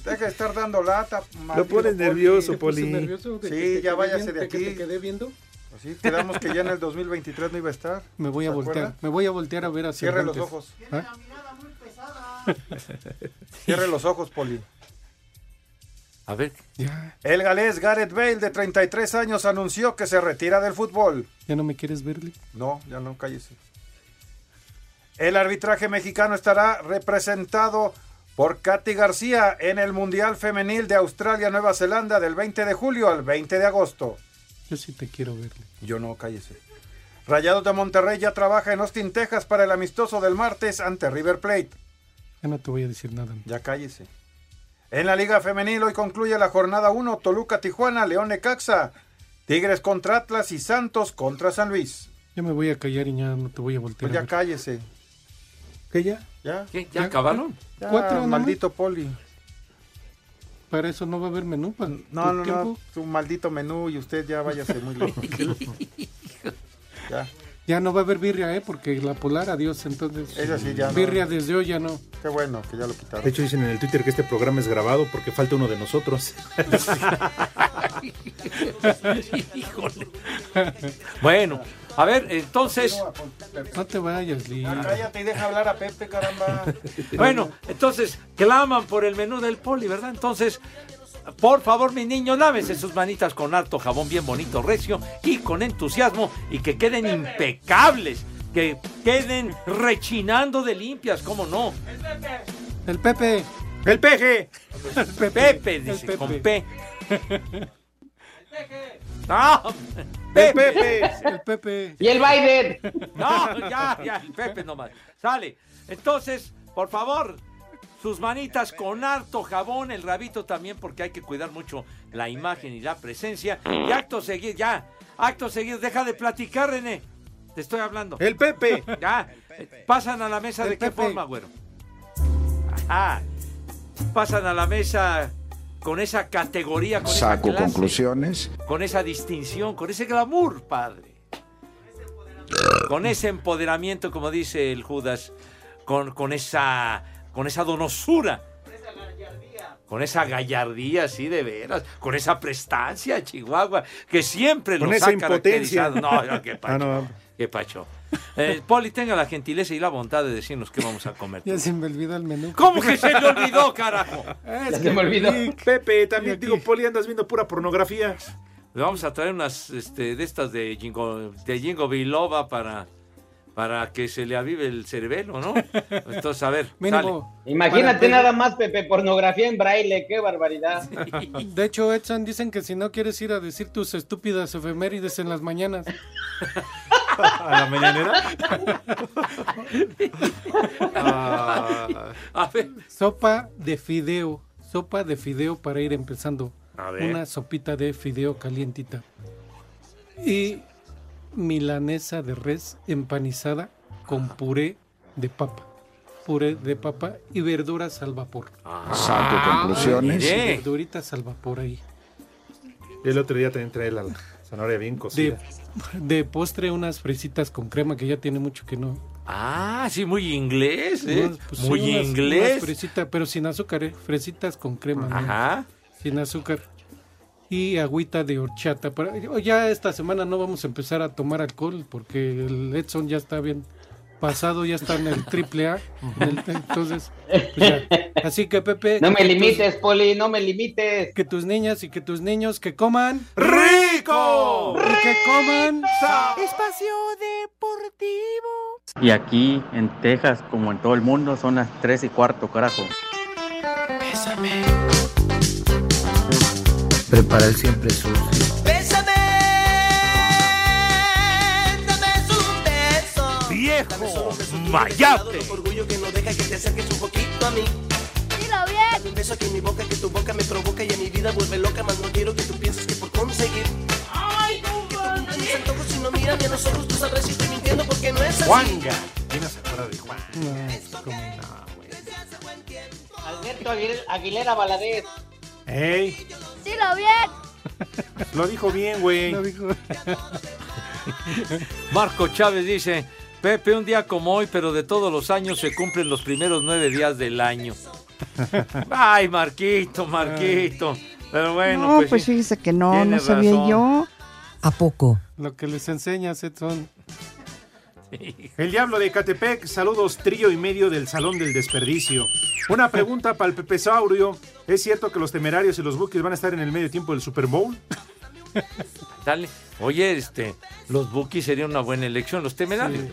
Deja de estar dando lata. Lo pones Poli. nervioso, ¿Te puse Poli. nervioso que Sí, ya váyase de que aquí. te quedé viendo? Así quedamos que ya en el 2023 no iba a estar. Me voy a ¿Se voltear. acuerda? Me voy a voltear a ver a Cierre los ojos. ¿Ah? Cierre los ojos, Poli. A ver. El galés Gareth Bale, de 33 años, anunció que se retira del fútbol. ¿Ya no me quieres verle? No, ya no, cállese. El arbitraje mexicano estará representado por Katy García en el Mundial Femenil de Australia-Nueva Zelanda del 20 de julio al 20 de agosto. Yo sí te quiero verle. Yo no, cállese. Rayados de Monterrey ya trabaja en Austin, Texas para el amistoso del martes ante River Plate. Ya no te voy a decir nada. Ya cállese. En la Liga Femenil hoy concluye la jornada 1, Toluca, Tijuana, León, Necaxa, Tigres contra Atlas y Santos contra San Luis. Ya me voy a callar y ya no te voy a Pues voltear. a ya ver. cállese. ¿Qué ya? ¿Ya? ¿Qué? ¿Ya acabaron? Ya, Cuatro nomás. maldito Poli. Para eso no va a haber menú. Para No, no, no, tiempo. su maldito menú y usted ya váyase muy lejos. ya. Ya no va a haber birria, ¿eh? Porque la polar, adiós. Entonces, Esa sí ya no. birria desde hoy ya no. Qué bueno que ya lo quitaron. De hecho, dicen en el Twitter que este programa es grabado porque falta uno de nosotros. Híjole. Bueno, a ver, entonces. No te vayas, Lee. Cállate y deja hablar a Pepe, caramba. Bueno, entonces claman por el menú del poli, ¿verdad? Entonces, por favor, mis niños, lávense sus manitas con harto jabón bien bonito, recio y con entusiasmo y que queden impecables, que queden rechinando de limpias, ¿cómo no? El Pepe. ¡El peje! El Pepe. Pepe, dice, con P. ¡No! Pepe. El Pepe. Y el Biden. No, ya, ya, el Pepe nomás. Sale. Entonces, por favor, sus manitas con harto jabón, el rabito también, porque hay que cuidar mucho la imagen y la presencia. Y acto seguido, ya, acto seguido, deja de platicar, René. Te estoy hablando. ¡El Pepe! Ya, pasan a la mesa El de qué Pepe. forma, güero. Ajá. Pasan a la mesa con esa categoría, con esa Saco clase, conclusiones. con esa distinción, con ese glamour, padre. Con ese empoderamiento, como dice el Judas, con, con esa con esa donosura. Con esa gallardía, sí, de veras. Con esa prestancia, Chihuahua, que siempre Con los esa ha impotencia. caracterizado. No, no, qué pacho. Ah, no. Qué pacho. Eh, Poli, tenga la gentileza y la bondad de decirnos qué vamos a comer. Ya se me olvidó el menú. ¿Cómo que se le olvidó, carajo? Es Ya que se me olvidó. Pepe, también digo, Poli, andas viendo pura pornografía. Le vamos a traer unas este, de estas de Jingo, de Jingo Biloba para, para que se le avive el cerebelo, ¿no? Entonces, a ver, Mínimo. Imagínate Para- nada más, Pepe, pornografía en braille, qué barbaridad. De hecho, Edson, dicen que si no quieres ir a decir tus estúpidas efemérides en las mañanas. ¿A la mañanera? Ah, A ver. Sopa de fideo. Sopa de fideo para ir empezando. A ver. Una sopita de fideo calientita. Y milanesa de res empanizada con puré de papa. Puré de papa y verduras al vapor. Saco conclusiones. Y mire. verduritas al vapor ahí. el otro día también trae la zanahoria bien De, cocida. de postre unas fresitas con crema que ya tiene mucho que no. Ah, sí, muy inglés, ¿eh? Unas, pues, sí, muy unas- inglés. unas fresitas, pero sin azúcar, ¿eh? Fresitas con crema. ¿no? Ajá. Sin azúcar. Y agüita de horchata. Pero ya esta semana no vamos a empezar a tomar alcohol porque el Edson ya está bien pasado, ya está en el triple A. en el- entonces, pues ya. así que Pepe. No me que tus- limites, Poli, no me limites. Que tus niñas y que tus niños que coman. ¡Rico! Y que coman. Espacio Deportivo. Y aquí en Texas, como en todo el mundo, son las 3 y cuarto, carajo. Prepara el siempre sucio. Bésame. Dame un beso. ¡Viejo! ¡Mayate! Orgullo que no deja que te acerques un poquito a mí. Dilo bien. Un beso aquí en mi boca, que tu boca me provoca y a mi vida vuelve loca. Más no quiero que tú pienses que por conseguir. Ay, mis antojos, si no mírame a los ojos, tú sabrás si estoy mintiendo porque no es así. Juanga. ¿Quién se acuerda de Juan? No, como- Alberto Aguil- Aguilera Valadez. ¡Ey! Dilo bien. Lo dijo bien, güey. dijo. Marco Chávez dice, Pepe, un día como hoy, pero de todos los años se cumplen los primeros nueve días del año. Ay, Marquito, Marquito. Pero bueno, no, pues, pues, fíjese que no, no sabía razón. yo. ¿A poco? Lo que les enseñas, Edson. El Diablo de Catepec, saludos trío y medio del Salón del Desperdicio. Una pregunta para el Pepesaurio. ¿Es cierto que los temerarios y los buques van a estar en el medio tiempo del Super Bowl? Dale. Oye, este, los Bookies serían una buena elección, los temerarios.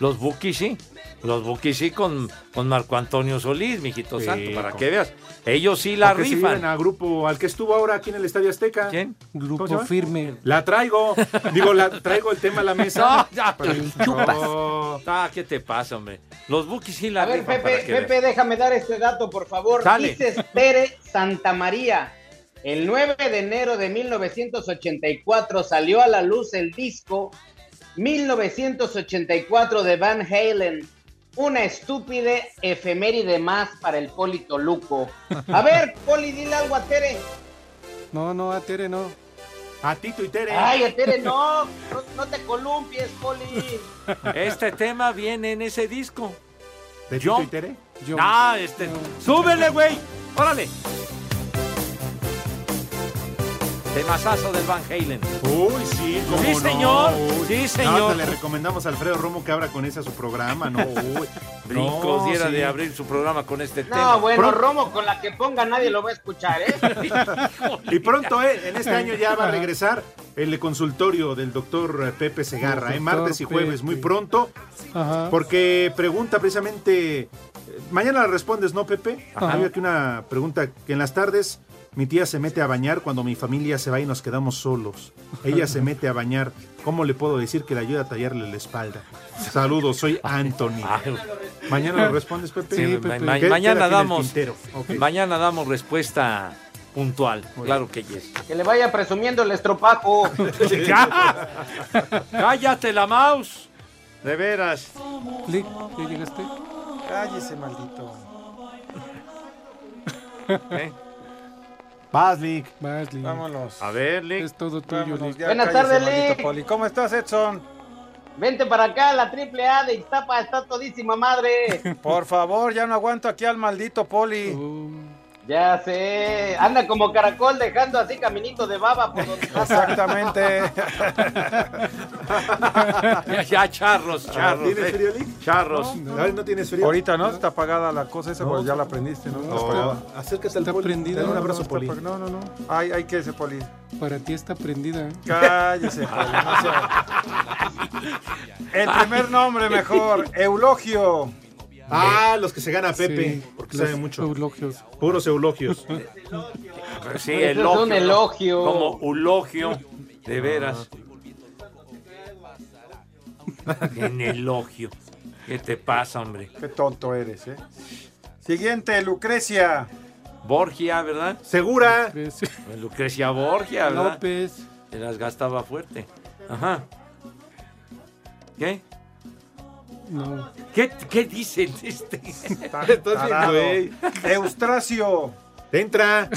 Los Bookies sí. Los Bookies sí con, con Marco Antonio Solís, mijito Sí, santo, para con- que veas. Ellos sí la Porque rifan. a grupo al que estuvo ahora aquí en el Estadio Azteca. ¿Quién? Grupo firme. La traigo. Digo, la traigo el tema a la mesa. No, ya, Pero- chupas. No. Ah, ¿qué te pasa, hombre? Los Bookies sí la A ver, rifan Pepe, para que Pepe, veas. déjame dar este dato, por favor. Dale. Dices Pere Santa María. El 9 de enero de 1984 salió a la luz el disco 1984 de Van Halen. Una estúpida efeméride más para el Polito Luco. A ver, Poli, dile algo a Tere. No, no, a Tere no. A Tito y Tere. Ay, a Tere, no, no, no te columpies, Poli. Este tema viene en ese disco. ¿De Yo- Tito y Tere? Yo- Ah, este. ¡Súbele, güey! ¡Órale! Temazazo del Van Halen. Uy, sí, cómo Sí, no. señor. Uy. Sí, No, señor. hasta le recomendamos a Alfredo Romo que abra con esa su programa, ¿no? Uy. Brincos No, diera sí. de abrir su programa con este tema. No, bueno, Romo, con la que ponga nadie lo va a escuchar, ¿eh? Y pronto, eh, en este año ya va a regresar el consultorio del doctor Pepe Segarra, eh, martes y jueves, muy pronto, Ajá. porque pregunta precisamente, eh, mañana la respondes, ¿no, Pepe? Ajá. Había aquí una pregunta que en las tardes mi tía se mete a bañar cuando mi familia se va y nos quedamos solos. Ella se mete a bañar. ¿Cómo le puedo decir que le ayuda a tallarle la espalda? Saludos, soy Anthony. Mañana lo respondes, Pepe. Sí, ma- ma- mañana damos mañana damos respuesta puntual. Claro que yes. Que le vaya presumiendo el estropajo. ¡Ya! ¡Cállate la mouse! De veras. Lick, ¿ya llegaste? Cállese, maldito. ¿Eh? Vas, Lick. Vas, Lick. Vámonos. A ver, Lick. Es todo tuyo, Vámonos, Lick. Buenas tardes, Lick. Poli. ¿Cómo estás, Edson? Vente para acá, la triple A de Iztapa está todísima madre. Por favor, ya no aguanto aquí al maldito Poli. Uh, Ya sé, anda como caracol dejando así caminito de baba por donde pasa. Exactamente. Ya, ya, charros, charros. ¿Tienes eh. frío, Lick? Charros. ¿No, ¿No tienes frío? Ahorita, ¿no? Está apagada la cosa esa, porque ya la aprendiste, ¿no? No, acércate al Está poli. prendida. Dale un No, abrazo, no, Poli. No, no, no. Ay, ay, que ese Poli. para ti está prendida. ¿eh? Cállese, Poli. no sea- El primer nombre mejor, Eulogio. Ah, los que se gana Pepe, Sí, porque sabe mucho. eulogios. Puros eulogios. Sí, elogio. un elogio. Como eulogio. De veras. En elogio. ¿Qué te pasa, hombre? Qué tonto eres, ¿eh? Siguiente, Lucrecia. Borgia, ¿verdad? Segura. Lucrecia. Lucrecia Borgia, ¿verdad? López. Se las gastaba fuerte. Ajá. ¿Qué? No. ¿Qué, qué dicen este? Güey. Eustracio. Entra.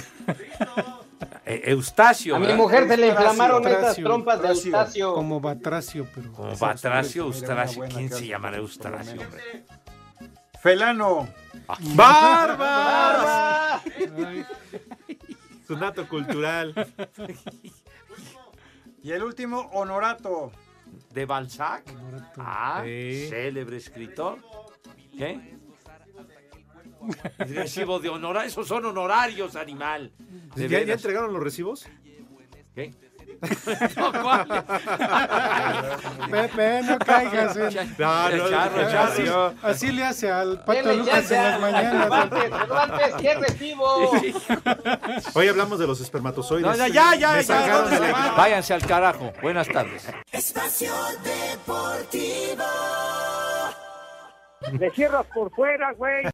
Eh, Eustacio, A mi ¿verdad? mujer se le Eustacio, inflamaron Eustacio, trompas de Eustacio. Como Batracio, pero. Como Batracio, Eustacio. ¿Quién se llamará Eustacio? Felano. ¡Barbas! Cultural. Y el último, Honorato. ¿De Balzac? Ah, Sí. célebre escritor. ¿Qué? Recibo de honor. Esos son honorarios, animal. ¿Ya, ya entregaron los recibos? ¿Qué? No, ¿cuál? Pepe, no caigas. ¿eh? No, no, Charro, no, charro. Así, le hace al Pato Lucas en las mañanas. Cervantes, ¿qué recibo? Hoy hablamos de los espermatozoides. No, ya, ya, ya. Váyanse al carajo. Buenas tardes. Espacio Deportivo. Le cierras por fuera, güey.